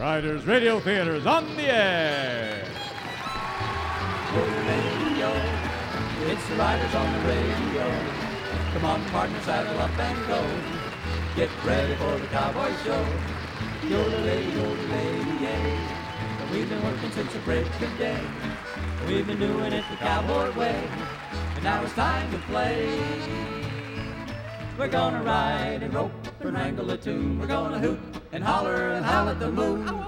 Riders Radio Theater is on the air. radio. It's the riders on the radio. Come on, partner, saddle up and go. Get ready for the cowboy show. Yodelay, yodelay, yay. We've been working since the break of day. We've been doing it the cowboy way. And now it's time to play. We're gonna ride and rope and wrangle a tune. We're gonna hoot and holler and howl at the moon.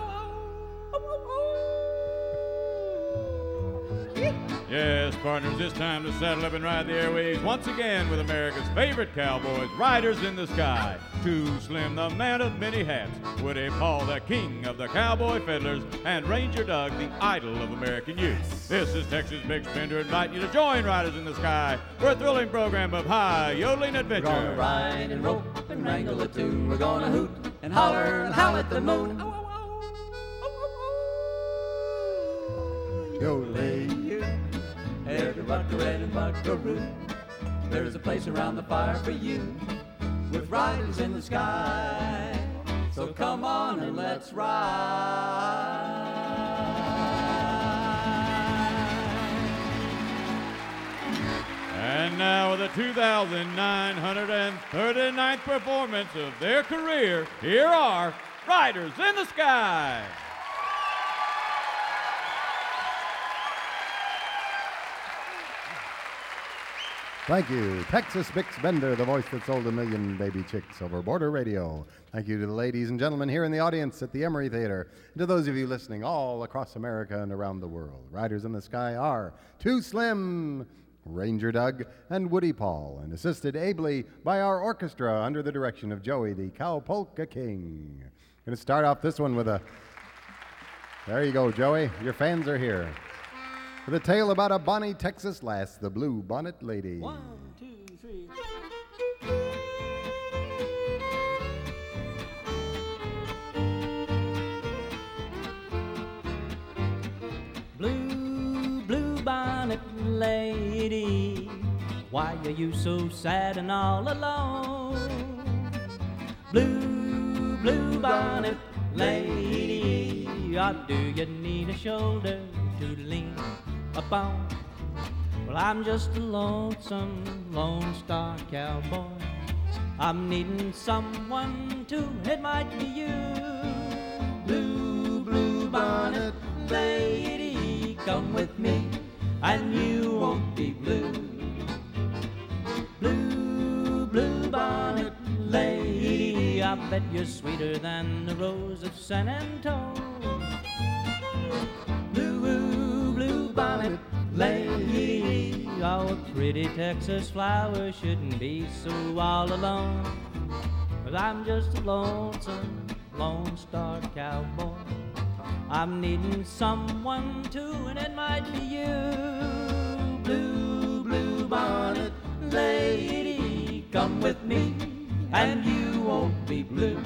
Partners, it's time to saddle up and ride the airways once again with America's favorite cowboys, Riders in the Sky. Too Slim, the man of many hats, Woody Paul, the king of the cowboy fiddlers, and Ranger Doug, the idol of American youth. This is Texas Bix Bender inviting you to join Riders in the Sky for a thrilling program of high yodeling adventure. We're adventure. gonna ride and rope and wrangle a tune. We're gonna hoot and holler and howl at the moon. Every buckaroo and buckaroo. There's a place around the fire for you with riders in the sky. So come on and let's ride. And now, with the 2,939th performance of their career, here are Riders in the Sky. Thank you, Texas Bix Bender, the voice that sold a million baby chicks over border radio. Thank you to the ladies and gentlemen here in the audience at the Emery Theater, and to those of you listening all across America and around the world. Riders in the Sky are Too Slim, Ranger Doug, and Woody Paul, and assisted ably by our orchestra under the direction of Joey, the Cow Polka King. Going to start off this one with a. There you go, Joey. Your fans are here. A tale about a bonny Texas lass, the Blue Bonnet Lady. One, two, three. Blue, blue bonnet lady, why are you so sad and all alone? Blue, blue bonnet lady, or do you need a shoulder to lean upon? Well, I'm just a lonesome Lone Star cowboy. I'm needing someone to, it might be you. Blue, blue bonnet lady, come with me, and you won't be blue. Blue, blue bonnet lady, I bet you're sweeter than the rose of San Antonio. Blue, bonnet lady, oh, pretty Texas flower shouldn't be so all alone. But I'm just a lonesome Lone Star cowboy. I'm needing someone too, and it might be you. Blue, blue bonnet lady, come with me, and you won't be. Blue,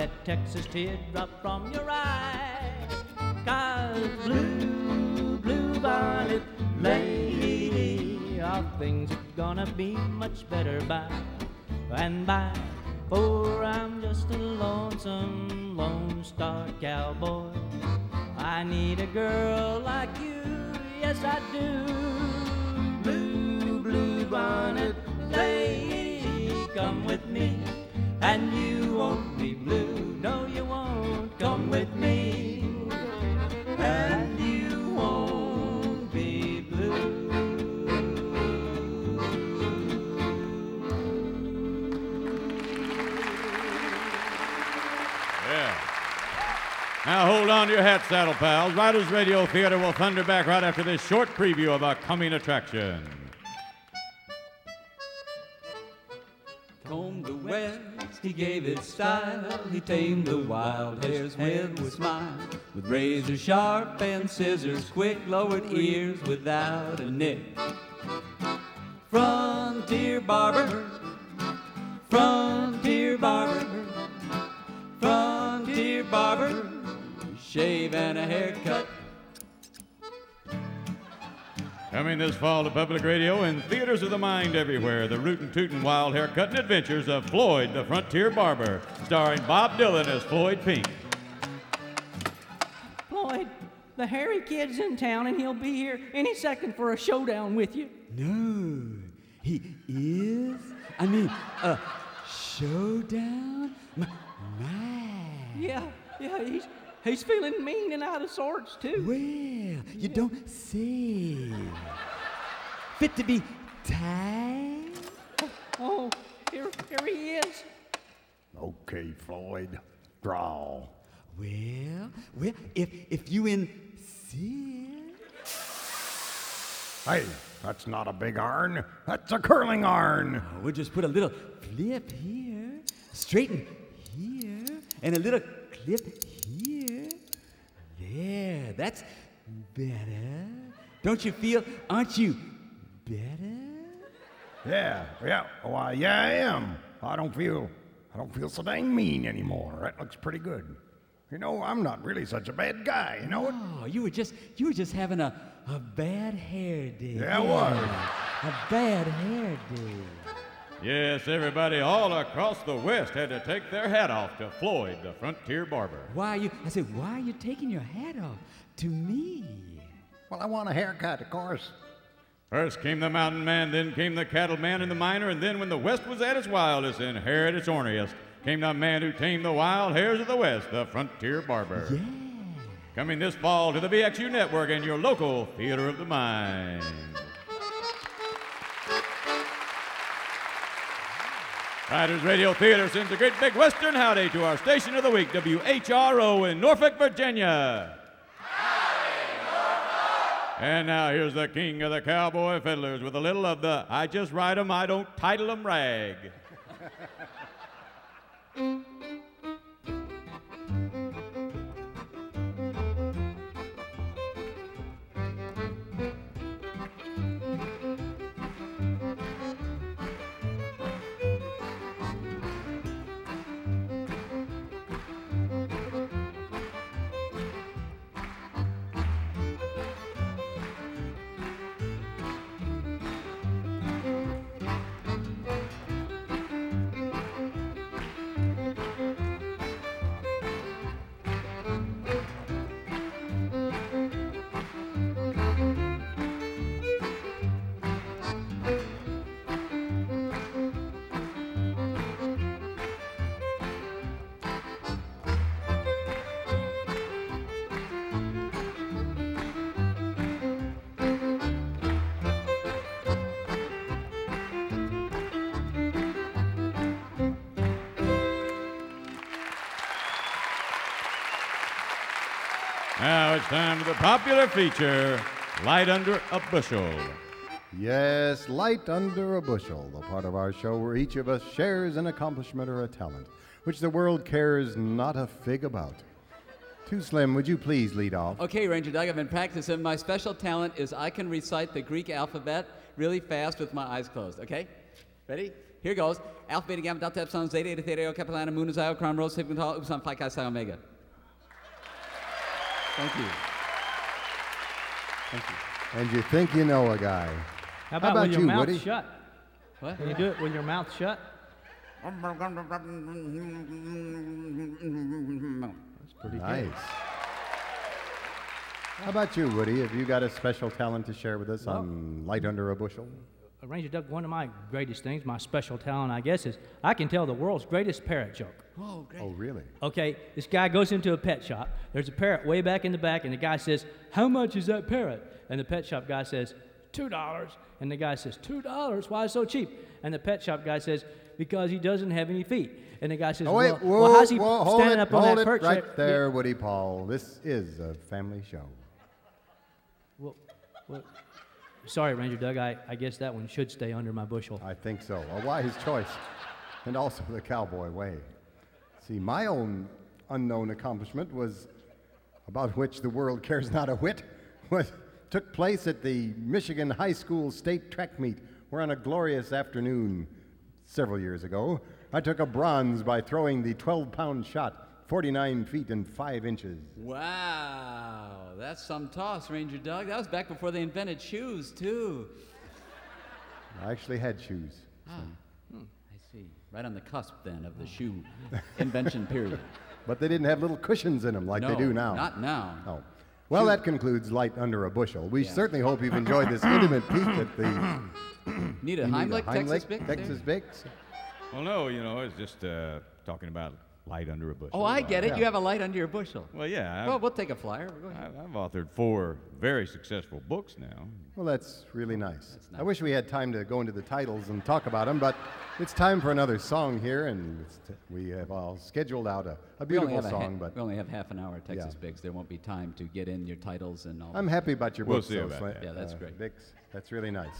that Texas teardrop from your eye. Cause blue, blue bonnet lady, all things are gonna be much better by and by. For I'm just a lonesome Lone Star cowboy. I need a girl like you, yes I do. Blue, blue bonnet lady, come with me, and you won't be blue. With me, and you won't be blue. Yeah. Now hold on to your hat, saddle pals. Riders Radio Theater will thunder back right after this short preview of a coming attraction. Combed the west, he gave it style. He tamed the wild hares head with smile. With razor sharp and scissors quick, lowered ears without a nick. Frontier barber, frontier barber, frontier barber, shave and a haircut. Coming this fall to public radio and theaters of the mind everywhere, the rootin' tootin' wild haircutting adventures of Floyd the Frontier Barber, starring Bob Dylan as Floyd Pink. Floyd, the hairy kid's in town and he'll be here any second for a showdown with you. No, he is. I mean, a showdown. My, my. Yeah, yeah, he's he's feeling mean and out of sorts too. Well, you don't say. Fit to be tied? Oh, oh, here, here he is. Okay, Floyd. Draw. Well, well, if if you insist. Hey, that's not a big iron. That's a curling iron. Oh, we'll just put a little flip here, straighten here, and a little clip here. There, that's better. Don't you feel, aren't you better? Yeah, yeah. Oh, why, yeah, I am. I don't feel, I don't feel so dang mean anymore. That looks pretty good. You know, I'm not really such a bad guy. You know it? Oh, you were just you were just having a, a bad hair day. Yeah, I was. A bad hair day. Yes, everybody all across the West had to take their hat off to Floyd the Frontier Barber. Why are you I said, why are you taking your hat off? To me. Well, I want a haircut, of course. First came the mountain man, then came the cattle man and the miner, and then when the West was at its wildest and hair at its orniest, came the man who tamed the wild hares of the West, the Frontier Barber. Yeah. Coming this fall to the VXU Network and your local Theater of the Mind. Riders Radio Theater sends a great big Western howdy to our station of the week, WHRO in Norfolk, Virginia. And now here's the king of the cowboy fiddlers with a little of the I just ride 'em, I don't title 'em rag. Now it's time for the popular feature, Light Under a Bushel. Yes, light under a bushel, the part of our show where each of us shares an accomplishment or a talent, which the world cares not a fig about. Too Slim, would you please lead off? Okay, Ranger Doug, I've been practicing. My special talent is I can recite the Greek alphabet really fast with my eyes closed. Okay? Ready? Here goes. Alpha, beta, gamma, delta, epsilon, zeta, eta, theta, iota, kappa, lambda, mu, nu, xi, cron, rho, sigma, tau, upsilon, phi, chi, psi, omega. Thank you. Thank you. And you think you know a guy. How about, about with your you, mouth Woody? shut? What? Can you do it with your mouth shut? That's pretty Nice. good. How about you, Woody? Have you got a special talent to share with us on Light Under a Bushel? Ranger Doug, one of my greatest things, my special talent, I guess, is I can tell the world's greatest parrot joke. Oh, great. Oh, really? Okay, this guy goes into a pet shop. There's a parrot way back in the back, and the guy says, How much is that parrot? And the pet shop guy says, $2. And the guy says, $2? Why is so cheap? And the pet shop guy says, because he doesn't have any feet. And the guy says, Oh, wait, well, whoa, well, how's he whoa, hold standing it, up on hold that it perch right there? there, Woody Paul. This is a family show. Well, well, sorry, Ranger Doug. I, I guess that one should stay under my bushel. I think so. A wise choice. And also the cowboy way. See, my own unknown accomplishment was about which the world cares not a whit, was, took place at the Michigan High School State Track Meet, where on a glorious afternoon several years ago, I took a bronze by throwing the 12 pound shot 49 feet and 5 inches. Wow, that's some toss, Ranger Doug. That was back before they invented shoes, too. I actually had shoes. Ah, hmm, I see. Right on the cusp, then, of the shoe invention period. But they didn't have little cushions in them like they do now. Not now. Oh. Well, that concludes Light Under a Bushel. We certainly hope you've enjoyed this intimate peek at the Need a You need Heimlich, Texas Heimlich, Bic? Texas there? Bics. Well, no, you know, it's just uh, talking about light under a bushel. Oh, I get it. Yeah. You have a light under your bushel. Well, yeah. I've, Well, we'll take a flyer. I've, I've authored four very successful books now. Well, that's really nice. That's I wish we had time to go into the titles and talk about them, but it's time for another song here, and it's t- we have all scheduled out a, a beautiful have a ha- song. But we only have half an hour at Texas Yeah. Bix. There won't be time to get in your titles and all. I'm happy about your We'll books, see though, about Sla- that. Yeah, that's uh, great. Bix. That's really nice.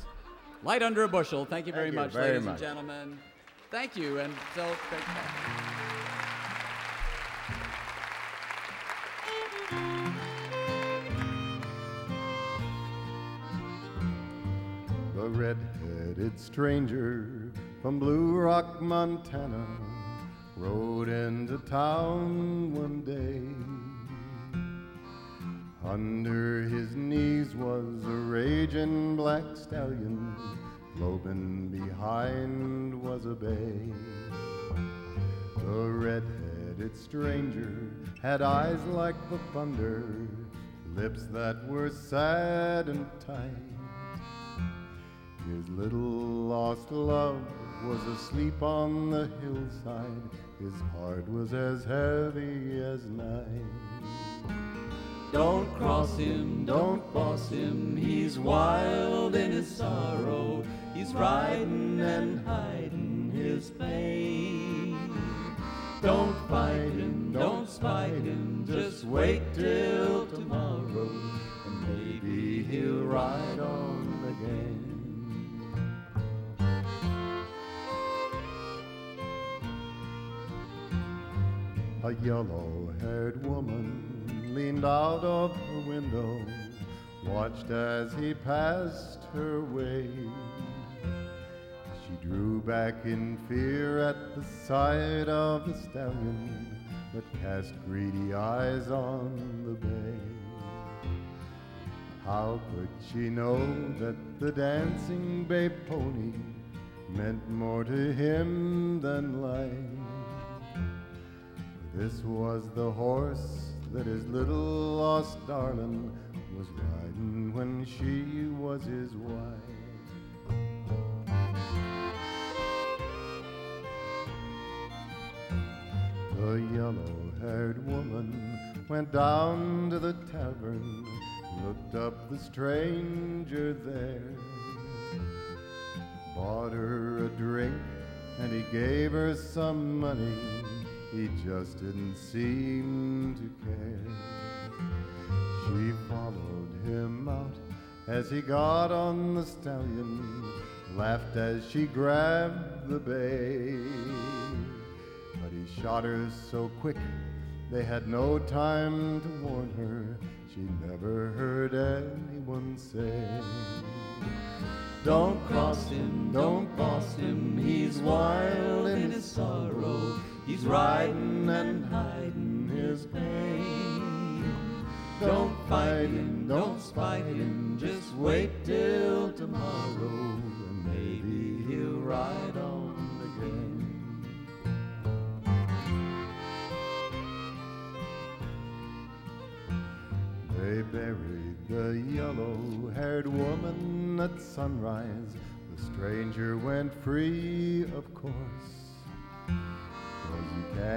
Light under a bushel. Thank you very Thank you much, very ladies much. and gentlemen. Thank you, and so great. The red-headed stranger from Blue Rock, Montana, rode into town one day. Under his knees was a raging black stallion, loping behind was a bay. The red-headed stranger had eyes like the thunder, lips that were sad and tight. His little lost love was asleep on the hillside. His heart was as heavy as night. Don't cross him, don't boss him. He's wild in his sorrow. He's riding and hiding his pain. Don't fight him, don't spite him. Just wait till tomorrow, and maybe he'll ride A yellow haired woman leaned out of her window, watched as he passed her way. She drew back in fear at the sight of the stallion that cast greedy eyes on the bay. How could she know that the dancing bay pony meant more to him than life? This was the horse that his little lost darling was riding when she was his wife. The yellow haired woman went down to the tavern, looked up the stranger there, bought her a drink, and he gave her some money. He just didn't seem to care. She followed him out as he got on the stallion, laughed as she grabbed the bay. But he shot her so quick, they had no time to warn her. She never heard anyone say, Don't cross him, don't boss him, he's wild in his sorrow. He's riding and hiding his pain. Don't fight him, don't spite him, just wait till tomorrow, and maybe he'll ride on again. They buried the yellow haired woman at sunrise. The stranger went free, of course.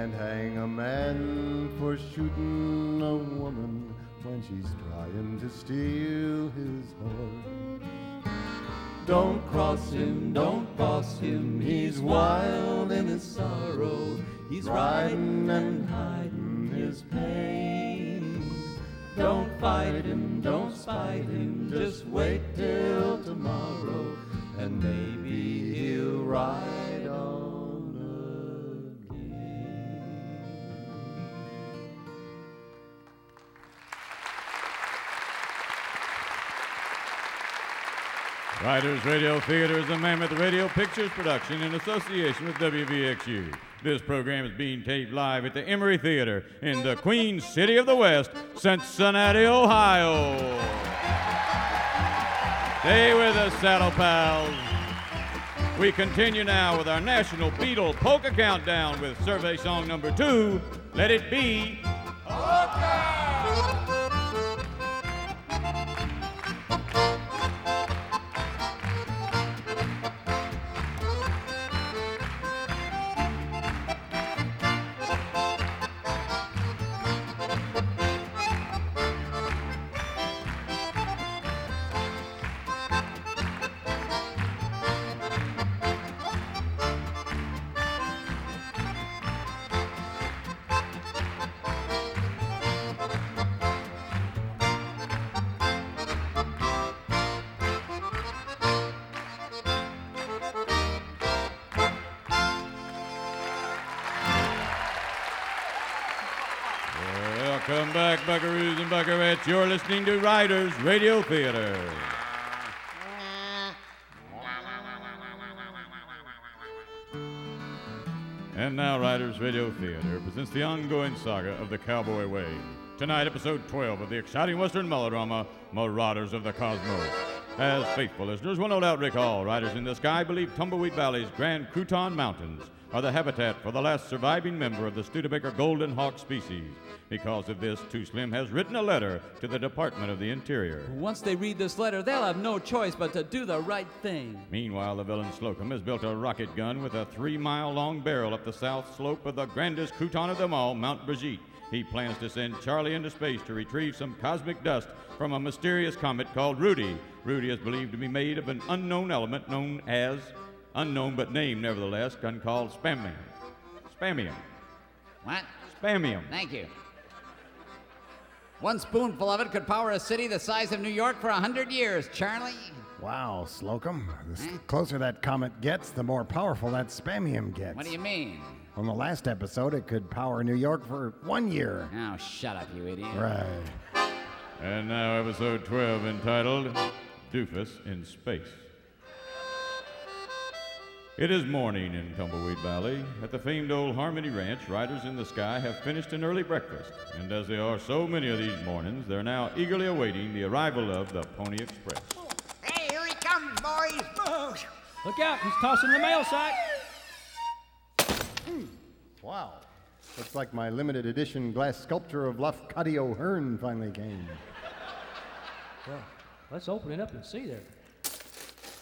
Can't hang a man for shooting a woman when she's trying to steal his horse. Don't cross him, don't boss him, he's wild in his sorrow. He's riding and hiding his pain. Don't fight him, don't spite him, just wait till tomorrow, and maybe he'll ride Riders Radio Theater is a Mammoth Radio Pictures production in association with WVXU. This program is being taped live at the Emery Theater in the Queen City of the West, Cincinnati, Ohio. Stay with us, Saddle Pals. We continue now with our National Beatle Polka Countdown with survey song number two, Let It Be back, buckaroos and buckarettes. You're listening to Riders Radio Theater. And now, Riders Radio Theater presents the ongoing saga of the Cowboy Way. Tonight, episode 12 of the exciting Western melodrama, Marauders of the Cosmos. As faithful listeners will no doubt recall, Riders in the Sky believe Tumbleweed Valley's Grand Crouton Mountains are the habitat for the last surviving member of the Studebaker golden hawk species. Because of this, Too Slim has written a letter to the Department of the Interior. Once they read this letter, they'll have no choice but to do the right thing. Meanwhile, the villain Slocum has built a rocket gun with a three mile long barrel up the south slope of the grandest crouton of them all, Mount Brigitte. He plans to send Charlie into space to retrieve some cosmic dust from a mysterious comet called Rudy. Rudy is believed to be made of an unknown element known as, unknown but named nevertheless, gun called spamium. Spamium. What? Spamium. Thank you. One spoonful of it could power a city the size of New York for a hundred years, Charlie. Wow, Slocum. The s- eh? closer that comet gets, the more powerful that spamium gets. What do you mean? On the last episode, it could power New York for one year. Oh, shut up, you idiot. Right. And now, episode 12, entitled Doofus in Space. It is morning in Tumbleweed Valley. At the famed old Harmony Ranch, riders in the sky have finished an early breakfast. And as there are so many of these mornings, they're now eagerly awaiting the arrival of the Pony Express. Hey, here he comes, boys. Move. Look out, he's tossing the mail sack. Hmm. Wow. Looks like my limited edition glass sculpture of Lafcadio O'Hearn finally came. Well, let's open it up and see there.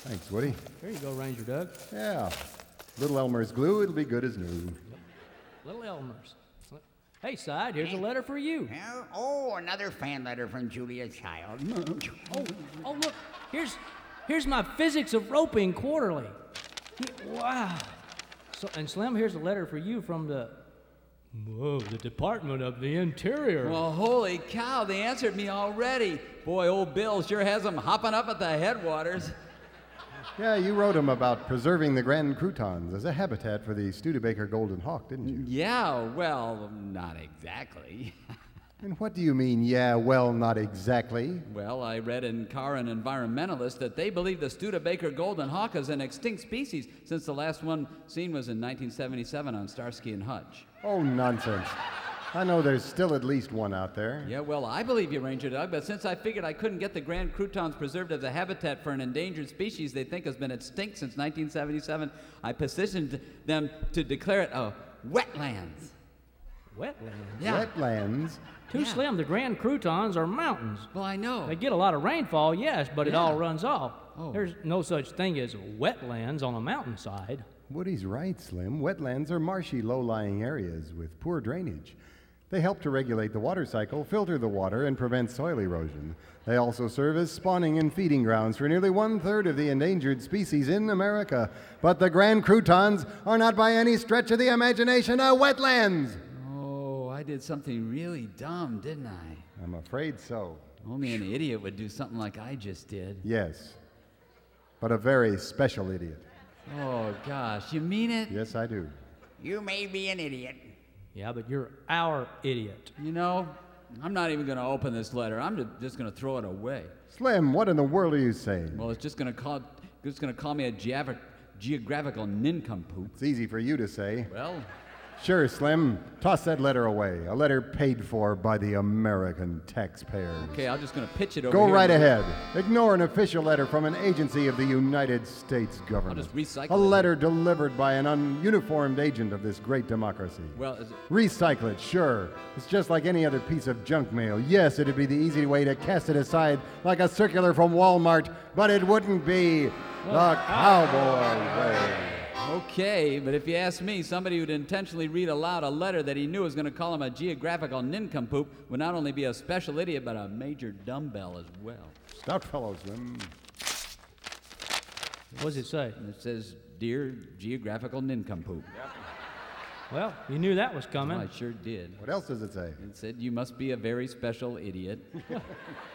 Thanks, Woody. There you go, Ranger Doug. Yeah. Little Elmer's glue, it'll be good as new. Little Elmer's. Hey, Side, here's a letter for you. Oh, oh, another fan letter from Julia Child. Oh, oh, look, here's here's my physics of roping quarterly. Wow. So, and Slim, here's a letter for you from the whoa, the Department of the Interior. Well, holy cow, they answered me already. Boy, old Bill sure has them hopping up at the headwaters. Yeah, you wrote him about preserving the Grand Croutons as a habitat for the Studebaker golden hawk, didn't you? Yeah, well, not exactly. And what do you mean, yeah, well, not exactly? well, I read in Car and Environmentalist that they believe the Studebaker golden hawk is an extinct species since the last one seen was in 1977 on Starsky and Hutch. Oh, nonsense. I know there's still at least one out there. Yeah, well, I believe you, Ranger Doug, but since I figured I couldn't get the Grand Croutons preserved as a habitat for an endangered species they think has been extinct since 1977, I petitioned them to declare it a wetlands. Wetlands. Yeah. Wetlands. Too Yeah. slim. The Grand Croutons are mountains. Well, I know. They get a lot of rainfall, yes, but it all runs off. Oh. There's no such thing as wetlands on a mountainside. Woody's right, Slim. Wetlands are marshy, low lying areas with poor drainage. They help to regulate the water cycle, filter the water, and prevent soil erosion. They also serve as spawning and feeding grounds for nearly one third of the endangered species in America. But the Grand Croutons are not by any stretch of the imagination a wetlands. Oh, I did something really dumb, didn't I? I'm afraid so. Only an idiot would do something like I just did. Yes. But a very special idiot. Oh, gosh. You mean it? Yes, I do. You may be an idiot. Yeah, but you're our idiot. You know, I'm not even going to open this letter. I'm just going to throw it away. Slim, what in the world are you saying? Well, it's just going to call it's going to call me a geogra- geographical nincompoop. It's easy for you to say. Well, Sure, Slim. Toss that letter away. A letter paid for by the American taxpayers. okay, I'm just going to pitch it over Go right ahead. Ignore an official letter from an agency of the United States government. I'll just recycle A it. letter delivered by an ununiformed agent of this great democracy. Well, is it, Recycle it, sure. It's just like any other piece of junk mail. Yes, it'd be the easy way to cast it aside like a circular from Walmart, but it wouldn't be the cowboy way. Okay, but if you ask me, somebody who'd intentionally read aloud a letter that he knew was going to call him a geographical nincompoop would not only be a special idiot, but a major dumbbell as well. Stout fellow, Slim. What does it say? And it says, Dear geographical nincompoop. Well, you knew that was coming. Well, I sure did. What else does it say? It said, You must be a very special idiot.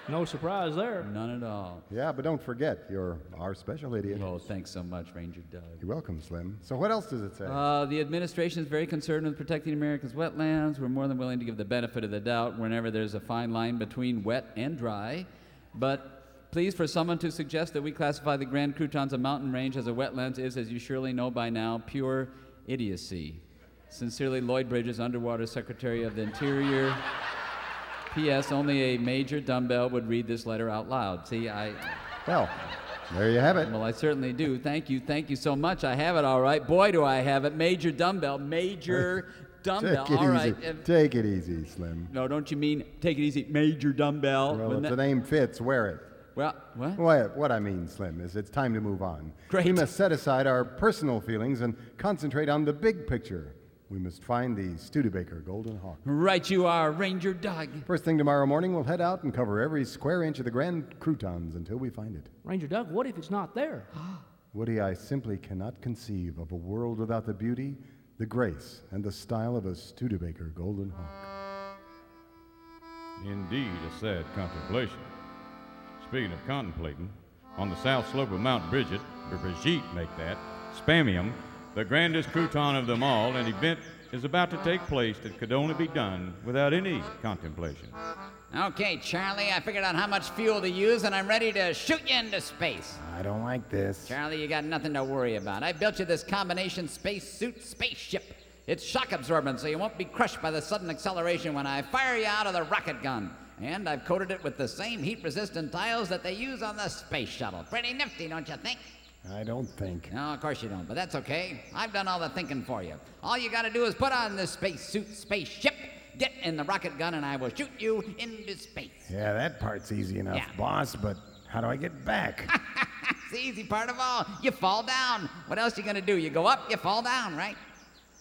No surprise there. None at all. Yeah, but don't forget, you're our special idiot. Oh, thanks so much, Ranger Doug. You're welcome, Slim. So what else does it say? Uh, the administration is very concerned with protecting America's wetlands. We're more than willing to give the benefit of the doubt whenever there's a fine line between wet and dry. But please, for someone to suggest that we classify the Grand Croutons of Mountain Range as a wetlands is, as you surely know by now, pure idiocy. Sincerely, Lloyd Bridges, Underwater Secretary of the Interior. P.S. Only a major dumbbell would read this letter out loud. See, I. well, there you have it. Well, I certainly do. Thank you. Thank you so much. I have it all right. Boy, do I have it. Major dumbbell. Major dumbbell. Take it All easy. right. Take it easy, Slim. No, don't you mean take it easy? Major dumbbell. Well, Wouldn't if the name fits, wear it. well, what? What, what I mean, Slim, is it's time to move on. Great. We must set aside our personal feelings and concentrate on the big picture. We must find the Studebaker Golden Hawk. Right, you are, Ranger Doug. First thing tomorrow morning, we'll head out and cover every square inch of the Grand Croutons until we find it. Ranger Doug, what if it's not there? Woody, I simply cannot conceive of a world without the beauty, the grace, and the style of a Studebaker Golden Hawk. Indeed, a sad contemplation. Speaking of contemplating, on the south slope of Mount Bridget, or Brigitte make that, Spamium, the grandest crouton of them all, an event is about to take place that could only be done without any contemplation. Okay, Charlie, I figured out how much fuel to use and I'm ready to shoot you into space. I don't like this. Charlie, you got nothing to worry about. I built you this combination spacesuit spaceship. It's shock absorbent, so you won't be crushed by the sudden acceleration when I fire you out of the rocket gun. And I've coated it with the same heat resistant tiles that they use on the space shuttle. Pretty nifty, don't you think? I don't think. No, of course you don't, but that's okay. I've done all the thinking for you. All you gotta do is put on this spacesuit spaceship, get in the rocket gun, and I will shoot you into space. Yeah, that part's easy enough, Yeah. boss, but how do I get back? It's the easy part of all. You fall down. What else you gonna do? You go up, you fall down, right?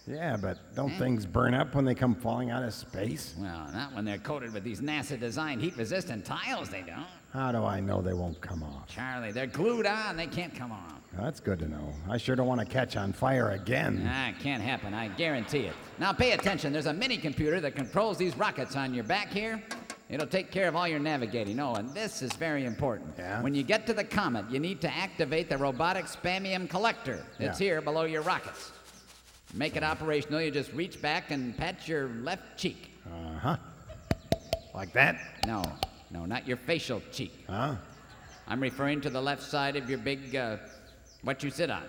yeah, but don't eh? things burn up when they come falling out of space? Well, not when they're coated with these NASA-designed heat-resistant tiles. They don't. How do I know they won't come off? Charlie, they're glued on. They can't come off. That's good to know. I sure don't want to catch on fire again. Ah, it can't happen. I guarantee it. Now pay attention. There's a mini computer that controls these rockets on your back here. It'll take care of all your navigating. Oh, and this is very important. Yeah? When you get to the comet, you need to activate the robotic spamium collector. It's Yeah. here below your rockets. Make it operational. You just reach back and pat your left cheek. Uh huh. Like that? No, no, not your facial cheek. Huh? I'm referring to the left side of your big, uh, what you sit on.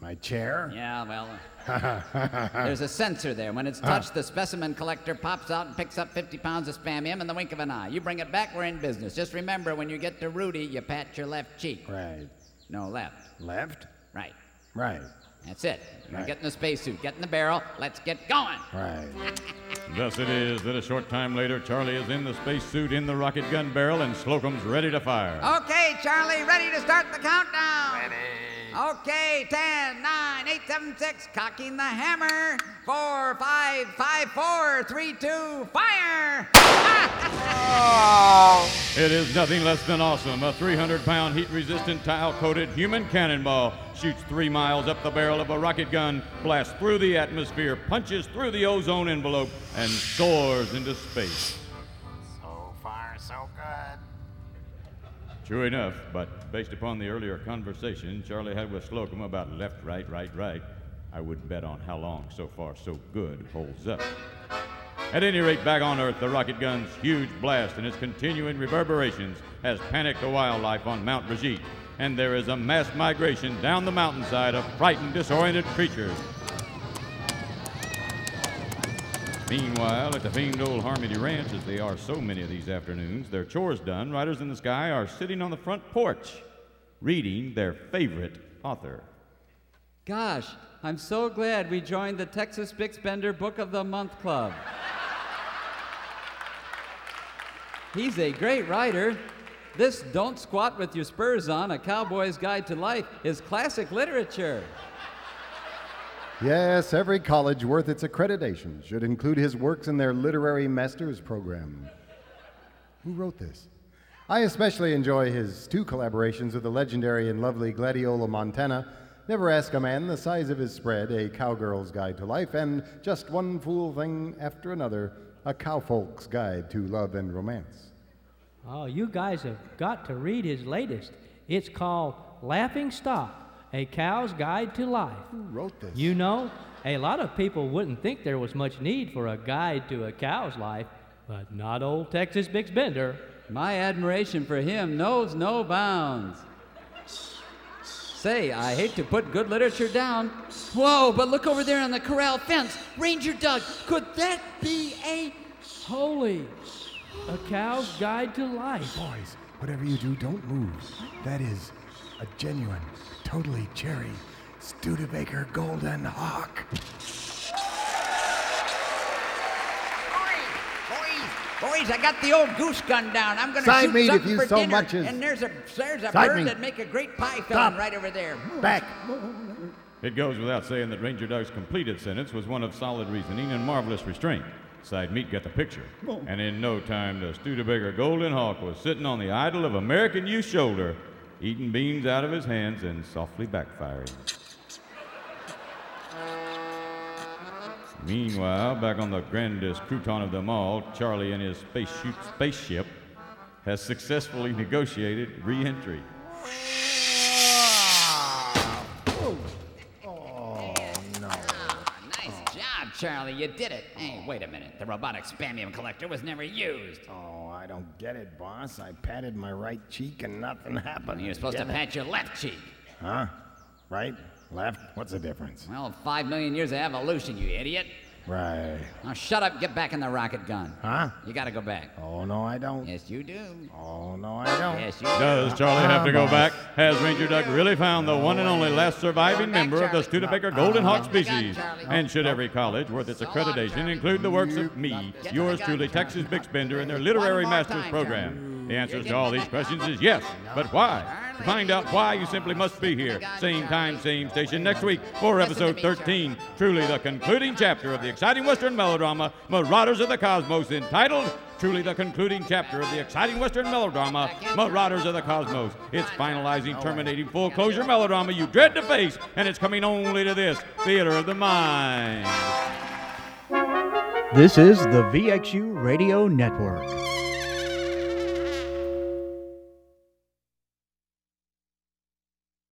My chair? Yeah, well, there's a sensor there. When it's touched, the specimen collector pops out and picks up 50 pounds of spamium in the wink of an eye. You bring it back, we're in business. Just remember, when you get to Rudy, you pat your left cheek. Right. No, left. Left? Right. Right. That's it. Right. get in the spacesuit, get in the barrel, let's get going. Right. Thus it is that a short time later, Charlie is in the spacesuit in the rocket gun barrel, and Slocum's ready to fire. Okay, Charlie, ready to start the countdown. Ready. Okay, 10, 9, 8, 76, cocking the hammer. Four, five, five, four, three, two, fire! It is nothing less than awesome. A 300 pound heat resistant tile coated human cannonball shoots three miles up the barrel of a rocket gun, blasts through the atmosphere, punches through the ozone envelope, and soars into space. True enough, but based upon the earlier conversation Charlie had with Slocum about left, right, right, right, I wouldn't bet on how long so far so good holds up. At any rate, back on Earth, the rocket gun's huge blast and its continuing reverberations has panicked the wildlife on Mount Brigitte, and there is a mass migration down the mountainside of frightened, disoriented creatures. Meanwhile, at the famed old Harmony Ranch, as they are so many of these afternoons, their chores done, Riders in the Sky are sitting on the front porch, reading their favorite author. Gosh, I'm so glad we joined the Texas Bixbender Book of the Month Club. He's a great writer. This Don't Squat with Your Spurs On, A Cowboy's Guide to Life, is classic literature. Yes, every college worth its accreditation should include his works in their literary master's program. Who wrote this? I especially enjoy his two collaborations with the legendary and lovely Gladiola Montana. Never Ask a Man the Size of His Spread, A Cowgirl's Guide to Life, and Just One Fool Thing After Another, A Cowfolk's Guide to Love and Romance. Oh, you guys have got to read his latest. It's called Laughing Stock A Cow's Guide to Life. Who wrote this? You know, a lot of people wouldn't think there was much need for a guide to a cow's life, but not old Texas Bix Bender. My admiration for him knows no bounds. Say, I hate to put good literature down. Whoa, but look over there on the corral fence. Ranger Doug, could that be a. Holy, a cow's guide to life. Boys, whatever you do, don't move. That is a genuine, totally cherry Studebaker Golden Hawk. Boys, boys, I got the old goose gun down. I'm gonna Side shoot meat if something you for so dinner. much as- And there's a there's a Side bird meat. that'd make a great pie filling right over there. Back. It goes without saying that Ranger Doug's completed sentence was one of solid reasoning and marvelous restraint. Side meat got the picture. And in no time, the Studebaker Golden Hawk was sitting on the idol of American youth's shoulder, eating beans out of his hands and softly backfiring. Meanwhile, back on the grandest crouton of them all, Charlie and his space spaceship has successfully negotiated re-entry. Nice Charlie. You did it. Hey, wait a minute. The robotic spamium collector was never used. Oh, I don't get it, boss. I patted my right cheek and nothing happened. You're supposed to it? pat your left cheek. Huh? Right? Left? What's the difference? Well, five million years of evolution, you idiot. Right. Now shut up. Get back in the rocket gun. Huh? You gotta go back. Oh, no, I don't. Yes, you do. Oh, no, I don't. Yes, you Does. Charlie have to go back? Has Ranger Doug really found the one and only last surviving member of the Charlie. Studebaker Golden Hawk Get the gun, species? And should every college worth its accreditation include the works of me, yours truly, Texas Charlie. Bixbender, and their literary master's program? The answers to all these questions is yes, but why? To find out why, you simply must be here. Same time, same station next week for episode 13. Truly the concluding chapter of the exciting Western melodrama, Marauders of the Cosmos, entitled Truly the concluding chapter of the exciting Western melodrama, Marauders of the Cosmos. It's finalizing, terminating, full closure melodrama you dread to face, and it's coming only to this theater of the mind. This is the VXU Radio Network.